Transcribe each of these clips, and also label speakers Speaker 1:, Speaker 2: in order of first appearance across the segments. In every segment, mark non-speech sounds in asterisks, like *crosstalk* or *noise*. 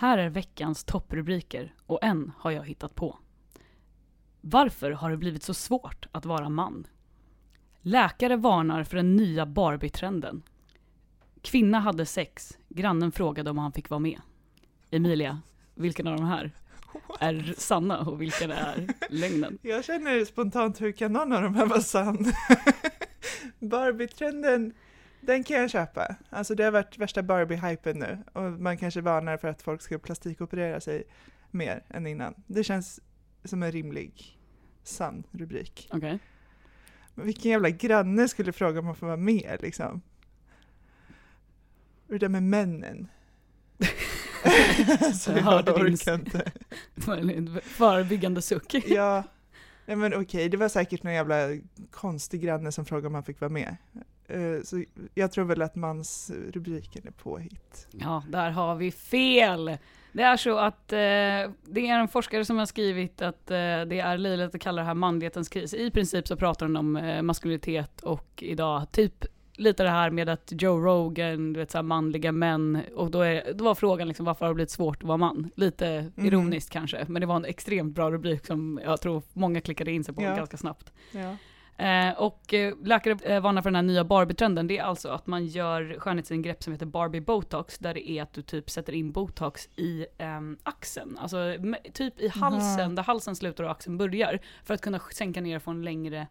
Speaker 1: Här är veckans topprubriker och en har jag hittat på. Varför har det blivit så svårt att vara man? Läkare varnar för den nya Barbie-trenden. Kvinna hade sex, grannen frågade om han fick vara med. Emilia, vilken av de här är sanna och vilken är lögnen? *laughs*
Speaker 2: Jag känner spontant, hur kan någon av de här vara sann? *laughs* Barbie-trenden, den kan jag köpa. Alltså det har varit värsta Barbie-hypen nu och man kanske varnar för att folk ska plastikoperera sig mer än innan. Det känns som en rimlig, sann rubrik.
Speaker 1: Okej.
Speaker 2: Men vilken jävla granne skulle fråga om man får vara med liksom? Och det där med männen. *laughs* alltså,
Speaker 1: Jag
Speaker 2: jag
Speaker 1: hörde din-
Speaker 2: orkar inte.
Speaker 1: Okay. *laughs* Förebyggande suck.
Speaker 2: Ja, nej men okej, det var säkert någon jävla konstig granne som frågade om han fick vara med. Eh, Så jag tror väl att mans rubriken är påhitt.
Speaker 1: Ja, där har vi fel. Det är så att eh, det är en forskare som har skrivit att eh, det är löjligt att kalla det här manlighetens kris. I princip så pratar hon om eh, maskulinitet och idag typ lite det här med att Joe Rogan, du vet såhär manliga män, och då, är, då var frågan liksom varför har det blivit svårt att vara man? Lite
Speaker 2: Mhm.
Speaker 1: ironiskt kanske, men det var en extremt bra rubrik som jag tror många klickade in sig på
Speaker 2: Ja.
Speaker 1: ganska snabbt.
Speaker 2: Ja.
Speaker 1: Eh, och eh, läkare eh, varnar för den här nya Barbie-trenden. Det är alltså att man gör skönhetsingrepp som heter Barbie botox, där det är att du typ sätter in botox i ehm, axeln. Alltså typ i halsen,
Speaker 2: Aha.
Speaker 1: där halsen slutar och axeln börjar. För att kunna sänka ner och få en längre,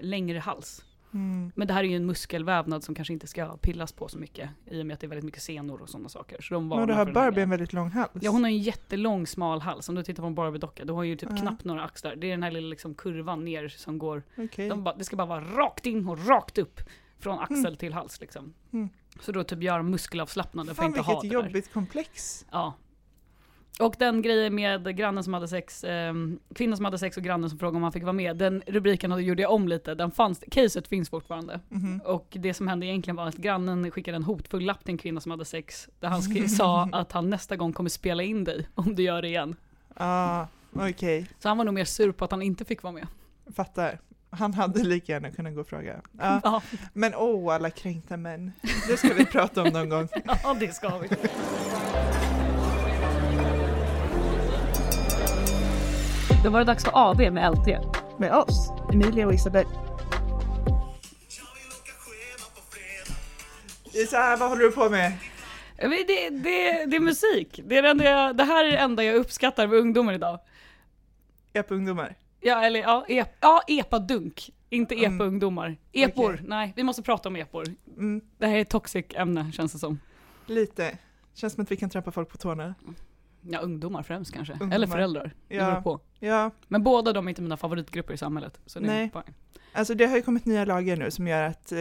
Speaker 1: längre hals.
Speaker 2: Mm.
Speaker 1: Men det här är ju en muskelvävnad som kanske inte ska pillas på så mycket, i och med att det är väldigt mycket senor och sådana saker. Så de
Speaker 2: Men då har Barbie en väldigt lång hals.
Speaker 1: Ja hon har en jättelång smal hals, om du tittar på en Barbie-docka, du har ju typ
Speaker 2: Ja.
Speaker 1: knappt några axlar. Det är den här lilla liksom kurvan ner som går
Speaker 2: Okej.
Speaker 1: de bara, det ska bara vara rakt in och rakt upp. Från axel till hals liksom.
Speaker 2: Mm.
Speaker 1: Så då typ gör de muskelavslappnade för att
Speaker 2: Fan
Speaker 1: inte ha
Speaker 2: vilket
Speaker 1: det där.
Speaker 2: jobbigt komplex.
Speaker 1: Ja. Och den grejen med grannen som hade sex, eh, kvinnan som hade sex och grannen som frågade om han fick vara med, den rubriken gjorde jag om lite. Den fanns, caset finns fortfarande.
Speaker 2: Mhm.
Speaker 1: Och det som hände egentligen var att grannen skickade en hotfull lapp till en kvinna som hade sex, där han sa *laughs* att han nästa gång kommer spela in dig om du gör det igen.
Speaker 2: Ah, okej.
Speaker 1: Så han var nog mer sur på att han inte fick vara med.
Speaker 2: Fattar. Han hade lika gärna kunnat gå och fråga. Ja. *laughs*
Speaker 1: Ja,
Speaker 2: Men åh, oh, alla kränkta män. Det ska vi prata om någon gång. *laughs*
Speaker 1: ja det ska vi.
Speaker 3: Då var det dags för AV med LT.
Speaker 2: Med oss, Emilia och Isabel. Isa, vad håller du på med?
Speaker 1: Det, det, det är musik. Det, är det, enda jag, det här är det enda jag uppskattar med ungdomar idag.
Speaker 2: Epa-ungdomar.
Speaker 1: Ja, eller ja, ep, ja epa-dunk. Inte
Speaker 2: Mm.
Speaker 1: epa-ungdomar. Epor,
Speaker 2: Okej.
Speaker 1: nej, vi måste prata om epor.
Speaker 2: Mm,
Speaker 1: Det här är ett toxic ämne känns det som.
Speaker 2: lite. Känns som att vi kan trampa folk på tårna.
Speaker 1: Ja, ungdomar främst kanske.
Speaker 2: Ungdomar.
Speaker 1: Eller föräldrar. Det beror
Speaker 2: Ja,
Speaker 1: på.
Speaker 2: ja,
Speaker 1: Men båda de är inte mina favoritgrupper i samhället. Så det är
Speaker 2: Nej.
Speaker 1: fine.
Speaker 2: alltså det har ju kommit nya lagar nu som gör att eh,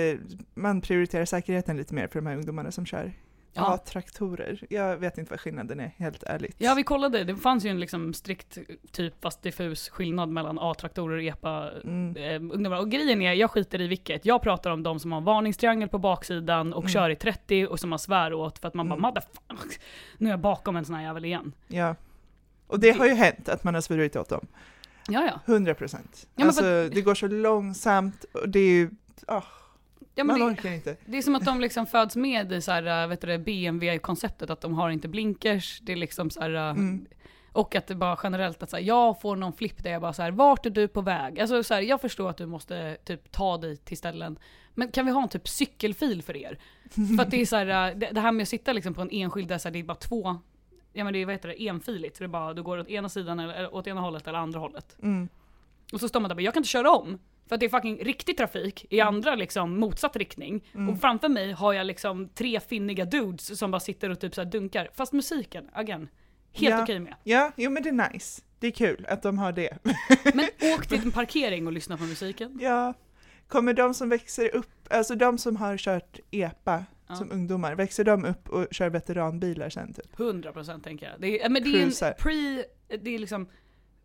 Speaker 2: man prioriterar säkerheten lite mer för de här ungdomarna som kör
Speaker 1: Ja.
Speaker 2: A-traktorer. Jag vet inte vad skillnaden är, helt ärligt.
Speaker 1: Ja, vi kollade. Det fanns ju en liksom strikt, typ fast diffus skillnad mellan A-traktorer och epa
Speaker 2: Mm.
Speaker 1: eh. Och grejen är, jag skiter i vilket. Jag pratar om de som har varningstriangel på baksidan och
Speaker 2: Mm.
Speaker 1: kör i 30 och som man svär åt för att man
Speaker 2: Mm.
Speaker 1: bara motherfuck, nu är jag bakom en sån här jävel igen.
Speaker 2: Ja. Och det har ju hänt att man har svurit åt dem.
Speaker 1: Ja, ja.
Speaker 2: 100 procent.
Speaker 1: men
Speaker 2: alltså
Speaker 1: för-
Speaker 2: det går så långsamt och det är ju, ah,
Speaker 1: ja
Speaker 2: man
Speaker 1: det,
Speaker 2: orkar inte.
Speaker 1: det är som att de liksom föds med i så här, äh, vet du, det, BMW-konceptet, att de har inte blinkers, det är liksom så här, äh,
Speaker 2: Mm.
Speaker 1: och att det bara generellt att så här, jag får någon flipp där jag bara så här, vart är du på väg? Alltså så här, jag förstår att du måste typ ta dig till ställen, men kan vi ha en typ cykelfil för er? För att det är så här, äh, det, det här med att sitta liksom på en enskild, där så här, det är bara två, ja men det är vad heter det, enfiligt, så det är bara, du går åt ena sidan eller, eller åt ena hållet eller andra hållet.
Speaker 2: Mm.
Speaker 1: Och så står man där och bara, jag kan inte köra om. För att det är fucking riktig trafik i andra liksom motsatt riktning.
Speaker 2: Mm.
Speaker 1: Och framför mig har jag liksom tre finniga dudes som bara sitter och typ så dunkar. Fast musiken, again, helt
Speaker 2: Ja.
Speaker 1: okej med.
Speaker 2: Ja, jo men det är nice. Det är kul att de har det. *laughs*
Speaker 1: Men åk till en *laughs* parkering och lyssna på musiken.
Speaker 2: Ja. Kommer de som växer upp, alltså de som har kört EPA
Speaker 1: Ja.
Speaker 2: som ungdomar, växer de upp och kör veteranbilar sen typ?
Speaker 1: 100% tänker jag. Det är, men det är en pre, det är liksom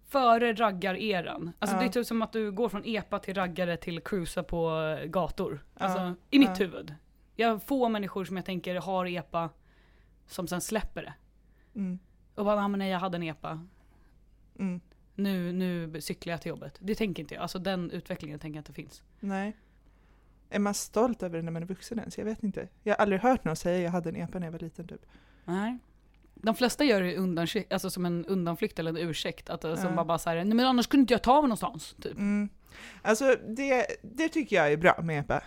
Speaker 1: före raggar-eran. Alltså
Speaker 2: Ja.
Speaker 1: det är typ som att du går från epa till raggare till cruisa på eh, gator. Alltså
Speaker 2: Ja.
Speaker 1: i mitt
Speaker 2: Ja.
Speaker 1: huvud. Jag har få människor som jag tänker har epa som sen släpper det.
Speaker 2: Mm.
Speaker 1: Och bara, "Ah, men nej jag hade en epa.
Speaker 2: Mm.
Speaker 1: Nu, nu cyklar jag till jobbet. Det tänker inte jag. Alltså den utvecklingen tänker jag inte finns.
Speaker 2: Nej. Är man stolt över det när man är vuxen ens? Jag vet inte. Jag har aldrig hört någon säga jag hade en EPA när jag var liten typ.
Speaker 1: Nej. De flesta gör det undansk- alltså som en undanflykt eller en ursäkt. Att, alltså,
Speaker 2: Ja.
Speaker 1: man bara säger nej men annars kunde inte jag ta mig någonstans. Typ.
Speaker 2: Mm. Alltså det, det tycker jag är bra med EPA.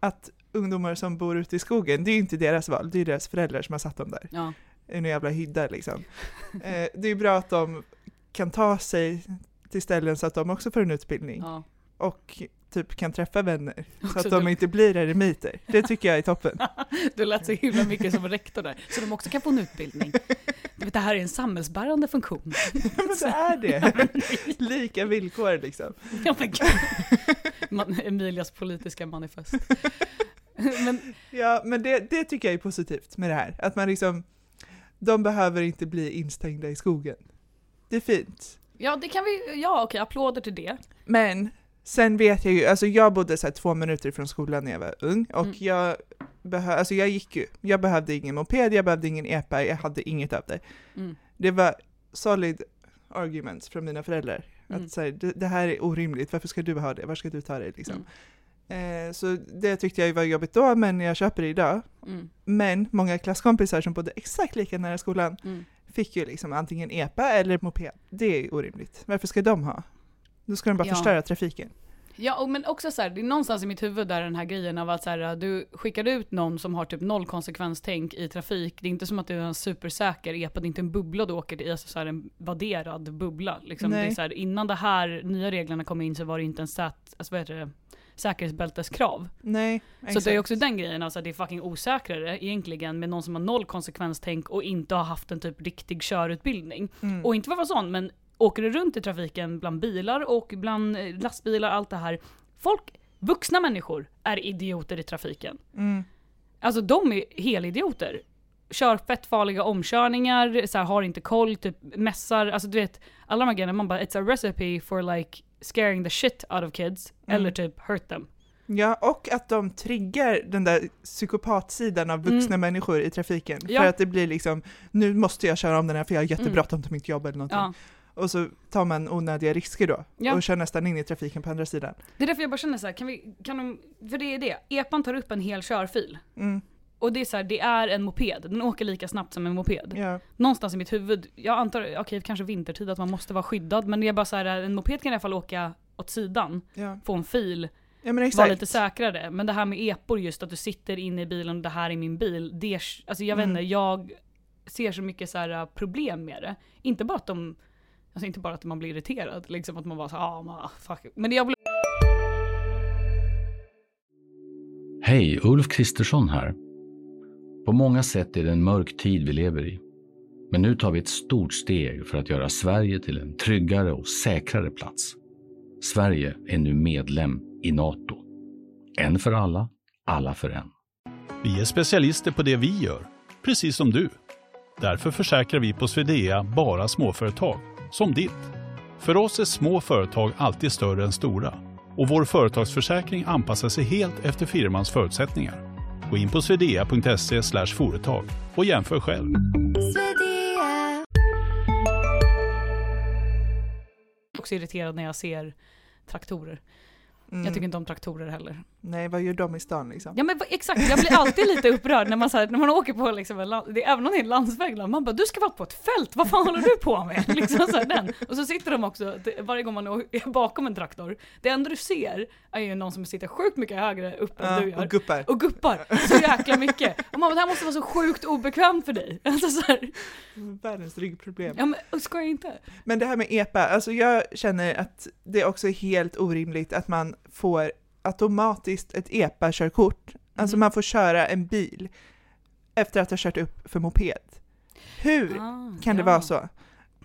Speaker 2: Att ungdomar som bor ute i skogen, det är ju inte deras val, det är deras föräldrar som har satt dem där.
Speaker 1: Ja.
Speaker 2: En jävla hydda liksom. *laughs* eh, det är bra att de kan ta sig till ställen så att de också får en utbildning.
Speaker 1: Ja.
Speaker 2: Och typ kan träffa vänner. Så att de
Speaker 1: du-
Speaker 2: inte blir eremiter. Det tycker jag är toppen. *laughs*
Speaker 1: Du lät så himla mycket som rektor där. Så de också kan få en utbildning. Du vet, det här är en samhällsbärande funktion. *laughs*
Speaker 2: Men det är det. *laughs* Lika villkor liksom.
Speaker 1: Ja, men. Man, Emilias politiska manifest. Men,
Speaker 2: Ja, men det, det tycker jag är positivt med det här. Att man liksom, de behöver inte bli instängda i skogen. Det är fint.
Speaker 1: ja, det kan vi, ja okej, applåder till det.
Speaker 2: Men sen vet jag ju, alltså jag bodde så två minuter från skolan när jag var ung och
Speaker 1: Mm.
Speaker 2: jag behö, alltså jag gick ju, jag behövde ingen moped, jag behövde ingen epa, jag hade inget av det.
Speaker 1: Mm.
Speaker 2: Det var solid arguments från mina föräldrar.
Speaker 1: Mm.
Speaker 2: Att så här, det, det här är orimligt, varför ska du ha det, var ska du ta det liksom? Eh, så det tyckte jag var jobbigt då, men jag köper det idag.
Speaker 1: Mm.
Speaker 2: Men många klasskompisar som bodde exakt lika nära skolan
Speaker 1: Mm.
Speaker 2: fick ju liksom antingen epa eller moped. Det är orimligt. Varför ska de ha? Då ska de bara
Speaker 1: Ja.
Speaker 2: förstöra trafiken.
Speaker 1: Ja, och, men också så här, det är någonstans i mitt huvud där den här grejen av att så här, du skickade ut någon som har typ noll konsekvenstänk i trafik. Det är inte som att du är en supersäker epa, det är inte en bubbla du åker i, alltså så här en vadderad bubbla. Liksom. Det är så här, innan de här nya reglerna kom in så var det inte en sät, alltså vad heter det, säkerhetsbälteskrav.
Speaker 2: Nej,
Speaker 1: Så det är också den grejen, alltså att det är fucking osäkrare egentligen med någon som har noll konsekvenstänk och inte har haft en typ riktig körutbildning.
Speaker 2: Mm.
Speaker 1: Och inte för att vara sån, men åker du runt i trafiken bland bilar och bland eh, lastbilar, allt det här. Folk, vuxna människor, är idioter i trafiken.
Speaker 2: Mm.
Speaker 1: Alltså de är helidioter. Kör fett farliga omkörningar, så här, har inte koll, typ mässar, alltså du vet, alla de här grejerna, man bara it's a recipe for like scaring the shit out of kids,
Speaker 2: Mm.
Speaker 1: eller typ hurt them.
Speaker 2: Ja, och att de triggar den där psykopatsidan av vuxna
Speaker 1: Mm.
Speaker 2: människor i trafiken.
Speaker 1: Ja.
Speaker 2: För att det blir liksom, nu måste jag köra om den här för jag har jättebråttom till mitt jobb eller någonting.
Speaker 1: Ja.
Speaker 2: Och så tar man onödiga risker då.
Speaker 1: Ja.
Speaker 2: Och kör nästan in i trafiken på andra sidan.
Speaker 1: Det är därför jag bara känner så här, kan vi, kan de, för det är det, epan tar upp en hel körfil.
Speaker 2: Mm.
Speaker 1: Och det är så här, det är en moped, den åker lika snabbt som en moped.
Speaker 2: Ja.
Speaker 1: Någonstans i mitt huvud, jag antar, okej kanske vintertid att man måste vara skyddad, men det är bara så här, en moped kan i alla fall åka åt sidan,
Speaker 2: Ja.
Speaker 1: få en fil,
Speaker 2: ja,
Speaker 1: vara lite säkrare. Men det här med epor just, att du sitter inne i bilen och det här är min bil, det, är- alltså jag vet
Speaker 2: Mm.
Speaker 1: inte, jag ser så mycket så här problem med det. Inte bara att de, alltså inte bara att man blir irriterad, liksom att man bara så ah, man, fuck. Men jag blir
Speaker 4: Hej, Ulf Kristersson här. På många sätt är det en mörk tid vi lever i. Men nu tar vi ett stort steg för att göra Sverige till en tryggare och säkrare plats. Sverige är nu medlem i Nato. En för alla, alla för en.
Speaker 5: Vi är specialister på det vi gör, precis som du. Därför försäkrar vi på Swedea bara småföretag, som ditt. För oss är små företag alltid större än stora och vår företagsförsäkring anpassar sig helt efter firmans förutsättningar. Gå in på swedea.se företag och jämför själv.
Speaker 1: också irriterad när jag ser traktorer.
Speaker 2: Mm.
Speaker 1: Jag tycker inte om traktorer heller.
Speaker 2: Nej, vad gör de i stan liksom?
Speaker 1: Ja men exakt, jag blir alltid lite upprörd när man, så här, när man åker på liksom en, land- det, även om det är en landsväg, man bara du ska vara på ett fält, vad fan håller du på med? *laughs* Liksom så här, den. Och så sitter de också, det, varje gång man är bakom en traktor, det enda du ser är ju någon som sitter sjukt mycket högre upp än
Speaker 2: Ja,
Speaker 1: du gör.
Speaker 2: och guppar.
Speaker 1: och guppar så jäkla mycket. Och man bara, det här måste vara så sjukt obekvämt för dig. *laughs* Alltså så här,
Speaker 2: Världens ryggproblem.
Speaker 1: ja men ska jag inte?
Speaker 2: Men det här med EPA, alltså jag känner att det också är helt orimligt att man får automatiskt ett EPA-körkort. Alltså
Speaker 1: Mhm.
Speaker 2: man får köra en bil efter att ha kört upp för moped. Hur
Speaker 1: Ah,
Speaker 2: kan det
Speaker 1: ja.
Speaker 2: vara så?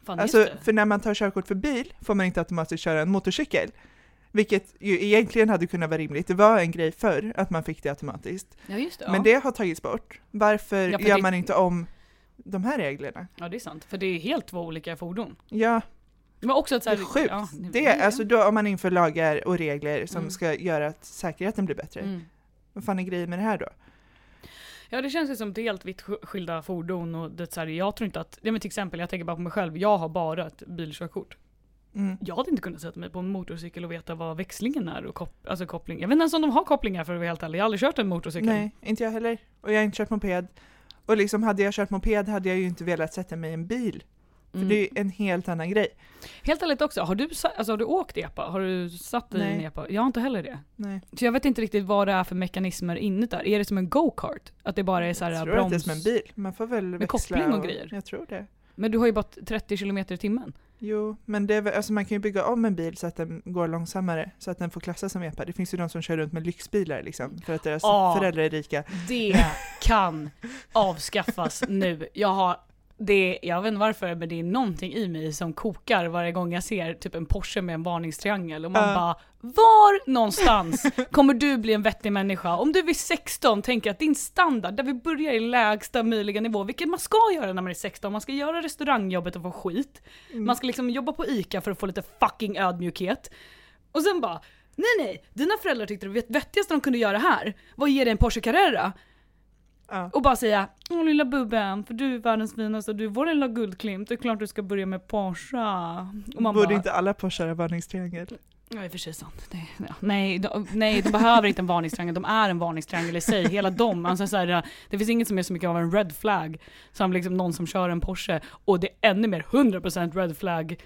Speaker 1: Fan,
Speaker 2: Alltså, för när man tar körkort för bil får man inte automatiskt köra en motorcykel. Vilket ju egentligen hade kunnat vara rimligt. Det var en grej förr att man fick det automatiskt.
Speaker 1: Ja det. Ja.
Speaker 2: Men det har tagits bort. Varför gör
Speaker 1: det-
Speaker 2: man inte om de här reglerna?
Speaker 1: ja det är sant, för det är helt två olika fordon.
Speaker 2: Ja,
Speaker 1: Men också att så
Speaker 2: det
Speaker 1: här,
Speaker 2: är sjukt.
Speaker 1: ja,
Speaker 2: det är, alltså då om man inför lagar och regler som
Speaker 1: Mm.
Speaker 2: ska göra att säkerheten blir bättre.
Speaker 1: Mm.
Speaker 2: Vad fan är grejen med det här då?
Speaker 1: Ja det känns ju som det helt vitt sk- skilda fordon och det så här, jag tror inte att, ja men till exempel jag tänker bara på mig själv, jag har bara ett bilkörkort.
Speaker 2: Mm.
Speaker 1: Jag hade inte kunnat sätta mig på en motorcykel och veta vad växlingen är och kop- alltså koppling. Jag vet inte ens om de har kopplingar för att vara helt ärlig, jag har aldrig kört en motorcykel.
Speaker 2: Nej, inte jag heller. Och jag har inte kört moped. Och liksom hade jag kört moped hade jag ju inte velat sätta mig i en bil. För
Speaker 1: Mm.
Speaker 2: det är en helt annan grej.
Speaker 1: Helt ärligt också, har du, alltså, har du åkt epa? Har du satt dig i en epa? Jag har inte heller det.
Speaker 2: Nej.
Speaker 1: Så jag vet inte riktigt vad det är för mekanismer inne där. Är det som en go-kart? Att det bara är så här
Speaker 2: jag tror
Speaker 1: broms?
Speaker 2: att det är som en bil. Man får väl växla.
Speaker 1: koppling och grejer?
Speaker 2: Jag tror det.
Speaker 1: Men du har ju bara 30 km i timmen.
Speaker 2: Jo, men det är väl, alltså man kan ju bygga om en bil så att den går långsammare, så att den får klassas som epa. Det finns ju de som kör runt med lyxbilar liksom, för att deras
Speaker 1: Ah.
Speaker 2: föräldrar är rika.
Speaker 1: Det kan avskaffas nu. Jag har det, jag vet inte varför, men det är någonting i mig som kokar varje gång jag ser typ en Porsche med en varningstriangel och man
Speaker 2: Ja.
Speaker 1: bara Var någonstans kommer du bli en vettig människa? Om du vid 16 tänker att din standard, där vi börjar i lägsta möjliga nivå, vilket man ska göra när man är 16, man ska göra restaurangjobbet och få skit. Man ska liksom jobba på ICA för att få lite fucking ödmjukhet. Och sen bara, nej nej, dina föräldrar tyckte det vettigaste de kunde göra här var att ge dig en Porsche Carrera.
Speaker 2: Ja.
Speaker 1: Och bara säga Åh lilla bubben, för du är världens finaste, du är vår lilla guldklimp, det är klart du ska börja med Porsche. Och man
Speaker 2: Borde
Speaker 1: bara,
Speaker 2: inte alla Porschar ha varningstriangel?
Speaker 1: ja i och för sig sant. Det, ja, nej, de, nej, de behöver inte en varningstriangel, de är en varningstriangel i sig, hela dem. Alltså, så här, det finns inget som är så mycket av en red flag som liksom någon som kör en Porsche. Och det är ännu mer 100% red flag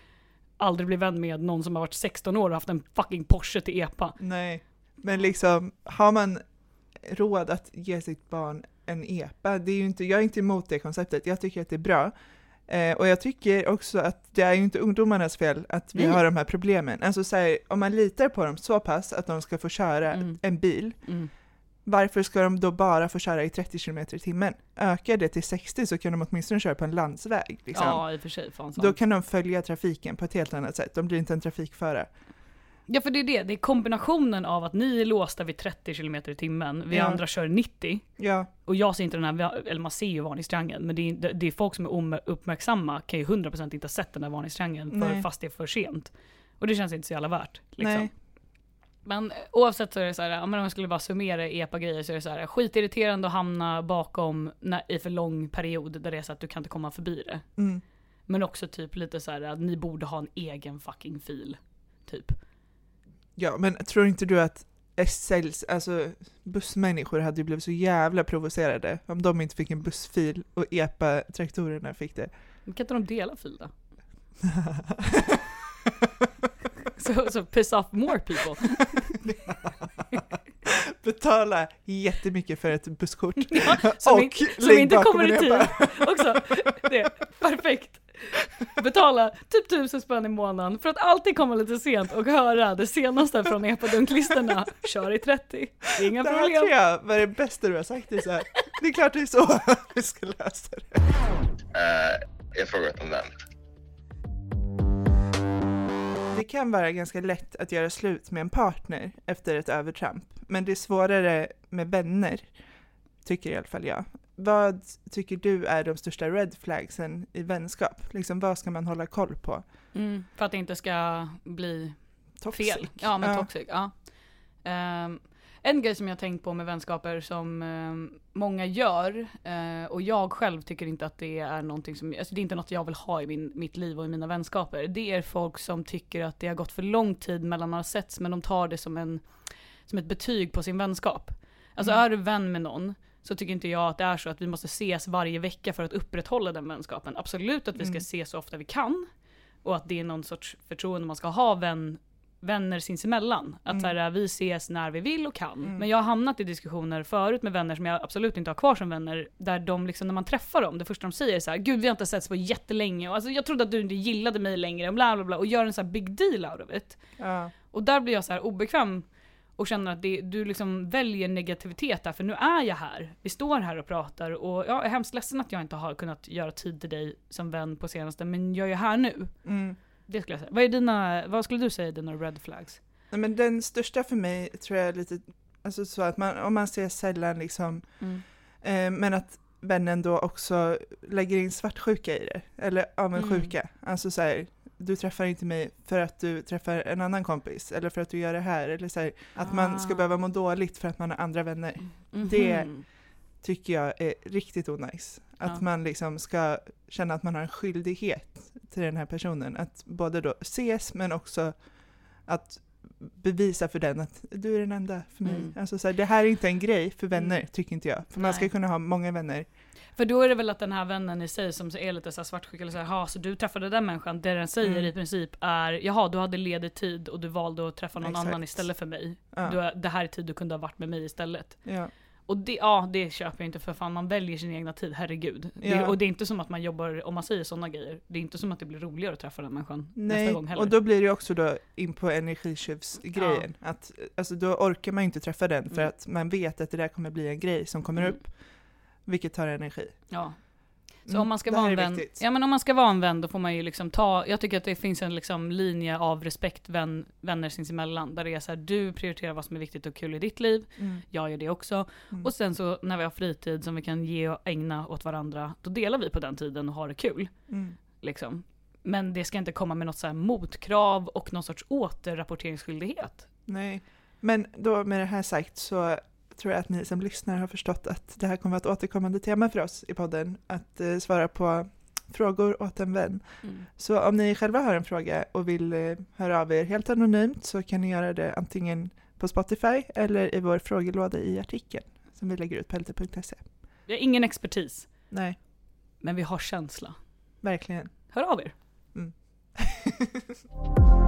Speaker 1: aldrig bli vän med någon som har varit 16 år och haft en fucking Porsche till EPA.
Speaker 2: Nej, men liksom har man råd att ge sitt barn en epa, det är ju inte, jag är inte emot det konceptet, jag tycker att det är bra. Eh, och jag tycker också att det är ju inte ungdomarnas fel att vi
Speaker 1: Nej.
Speaker 2: har de här problemen. Alltså så här, om man litar på dem så pass att de ska få köra
Speaker 1: Mm.
Speaker 2: en bil,
Speaker 1: Mm.
Speaker 2: varför ska de då bara få köra i 30 km i timmen? Ökar det till 60 så kan de åtminstone köra på en landsväg. Liksom.
Speaker 1: Ja i och för sig, fan.
Speaker 2: Då kan de följa trafiken på ett helt annat sätt, de blir inte en trafikförare.
Speaker 1: Ja för det är det, det är kombinationen av att ni är låsta vid 30 km i timmen, vi
Speaker 2: Ja.
Speaker 1: andra kör 90.
Speaker 2: Ja,
Speaker 1: Och jag ser inte den här, eller man ser ju varningstriangeln, men det är, det- är folk som är om- uppmärksamma kan ju 100% inte ha sett den här varningstriangeln, för,
Speaker 2: Nej.
Speaker 1: fast det är för sent. Och det känns inte så jävla värt. Liksom.
Speaker 2: nej.
Speaker 1: Men eh, oavsett så är det så här, ja, men om jag skulle bara summera epa-grejer så är det så här, skitirriterande att hamna bakom när, i för lång period där det är så att du kan inte komma förbi det.
Speaker 2: Mm.
Speaker 1: Men också typ lite så här att ni borde ha en egen fucking fil. Typ.
Speaker 2: Ja, men tror inte du att SLs, alltså bussmänniskor hade ju blivit så jävla provocerade om de inte fick en bussfil och EPA-traktorerna fick det?
Speaker 1: Men Kan inte de dela fil då? *laughs* Så, så piss off more people. *laughs*
Speaker 2: Betala jättemycket för ett busskort.
Speaker 1: Ja, som,
Speaker 2: och
Speaker 1: in, som inte kommer i tid. Också, det, perfekt. *laughs* Betala typ tusen spänn i månaden för att alltid komma lite sent och höra det senaste från epadunklisterna. Kör i 30, inga
Speaker 2: Det här
Speaker 1: problem.
Speaker 2: tror jag var det bästa du har sagt. Det är, så här, det är klart det är så *laughs* vi ska lösa det.
Speaker 6: Eh, jag frågat om den.
Speaker 2: Det kan vara ganska lätt att göra slut med en partner efter ett övertramp, men det är svårare med vänner, tycker i alla fall jag. Vad tycker du är de största red flagsen i vänskap? Liksom, vad ska man hålla koll på?
Speaker 1: Mm, för att det inte ska bli
Speaker 2: Toxic.
Speaker 1: fel. Ja men
Speaker 2: Ja.
Speaker 1: toxic, ja. Ehm, en grej som jag har tänkt på med vänskaper som ehm, många gör, eh, och jag själv tycker inte att det är någonting som, alltså det är inte något jag vill ha i min, mitt liv och i mina vänskaper. Det är folk som tycker att det har gått för lång tid mellan man har setts, men de tar det som, en, som ett betyg på sin vänskap. Alltså
Speaker 2: Mm.
Speaker 1: är du vän med någon, så tycker inte jag att det är så att vi måste ses varje vecka för att upprätthålla den vänskapen. Absolut att vi ska
Speaker 2: Mm.
Speaker 1: ses så ofta vi kan, och att det är någon sorts förtroende man ska ha vän, vänner sinsemellan. Att
Speaker 2: Mm.
Speaker 1: så här, vi ses när vi vill och kan.
Speaker 2: Mm.
Speaker 1: Men jag har hamnat i diskussioner förut med vänner som jag absolut inte har kvar som vänner, där de liksom när man träffar dem, det första de säger är så här: gud vi har inte setts på jättelänge och alltså, jag trodde att du inte gillade mig längre och bla bla bla och gör en så här big deal out of it.
Speaker 2: Ja.
Speaker 1: Och där blir jag så här obekväm och känner att det, du liksom väljer negativitet där, för nu är jag här. Vi står här och pratar och jag är hemskt ledsen att jag inte har kunnat göra tid till dig som vän på senaste, men jag är här nu.
Speaker 2: Mm.
Speaker 1: Det skulle jag säga. Vad, är dina, vad skulle du säga är dina red flags?
Speaker 2: Nej, men den största för mig tror jag är lite, alltså så att man, om man ser sällan liksom, eh, men att vännen då också lägger in svartsjuka i det, eller avundsjuka. Alltså så här, du träffar inte mig för att du träffar en annan kompis, eller för att du gör det här, eller så här, att man ska
Speaker 1: Ah.
Speaker 2: behöva må dåligt för att man har andra vänner, Det- tycker jag är riktigt onajs. Att
Speaker 1: Ja.
Speaker 2: man liksom ska känna att man har en skyldighet till den här personen, att både då ses men också att bevisa för den att du är den enda för mig.
Speaker 1: Mm.
Speaker 2: Alltså så här, det här är inte en grej för vänner,
Speaker 1: Mm.
Speaker 2: tycker inte jag. För man ska
Speaker 1: Nej.
Speaker 2: kunna ha många vänner.
Speaker 1: För då är det väl att den här vännen i sig som är lite så svartsjuk eller så här, "Ha, så du träffade den människan, det den säger
Speaker 2: Mm.
Speaker 1: i princip är, jaha du hade ledig tid och du valde att träffa någon
Speaker 2: Exakt.
Speaker 1: annan istället för mig.
Speaker 2: Ja.
Speaker 1: Du, det här är tid du kunde ha varit med mig istället.
Speaker 2: Ja.
Speaker 1: Och det, ja, det köper jag inte för fan, man väljer sin egna tid, herregud. Det,
Speaker 2: Ja.
Speaker 1: och det är inte som att man jobbar, om man säger sådana grejer, det är inte som att det blir roligare att träffa den människan nästa
Speaker 2: Nej,
Speaker 1: gång heller.
Speaker 2: och då blir det också då in på energitjuvsgrejen. Att, alltså då orkar man ju inte träffa den för
Speaker 1: Mm.
Speaker 2: att man vet att det där kommer bli en grej som kommer
Speaker 1: Mm.
Speaker 2: upp, vilket tar energi.
Speaker 1: ja. Så
Speaker 2: Mm,
Speaker 1: om man ska vara en vän, ja men om man ska vara en vän då får man ju liksom ta, jag tycker att det finns en liksom linje av respekt vän, vänner sinsemellan, där det är så här, du prioriterar vad som är viktigt och kul i ditt liv,
Speaker 2: Mm.
Speaker 1: jag gör det också,
Speaker 2: Mm.
Speaker 1: och sen så när vi har fritid som vi kan ge och ägna åt varandra, då delar vi på den tiden och har det kul.
Speaker 2: Mm.
Speaker 1: Liksom. Men det ska inte komma med något så här motkrav och någon sorts återrapporteringsskyldighet.
Speaker 2: Nej, men då med det här sagt så tror jag att ni som lyssnar har förstått att det här kommer att vara ett återkommande tema för oss i podden, att eh, svara på frågor åt en vän. Så om ni själva har en fråga och vill eh, höra av er helt anonymt så kan ni göra det antingen på Spotify eller i vår frågelåda i artikeln som vi lägger ut på lt.se.
Speaker 1: Vi har ingen expertis,
Speaker 2: Nej,
Speaker 1: men vi har känsla.
Speaker 2: verkligen.
Speaker 1: Hör av er.
Speaker 2: Mm. *laughs*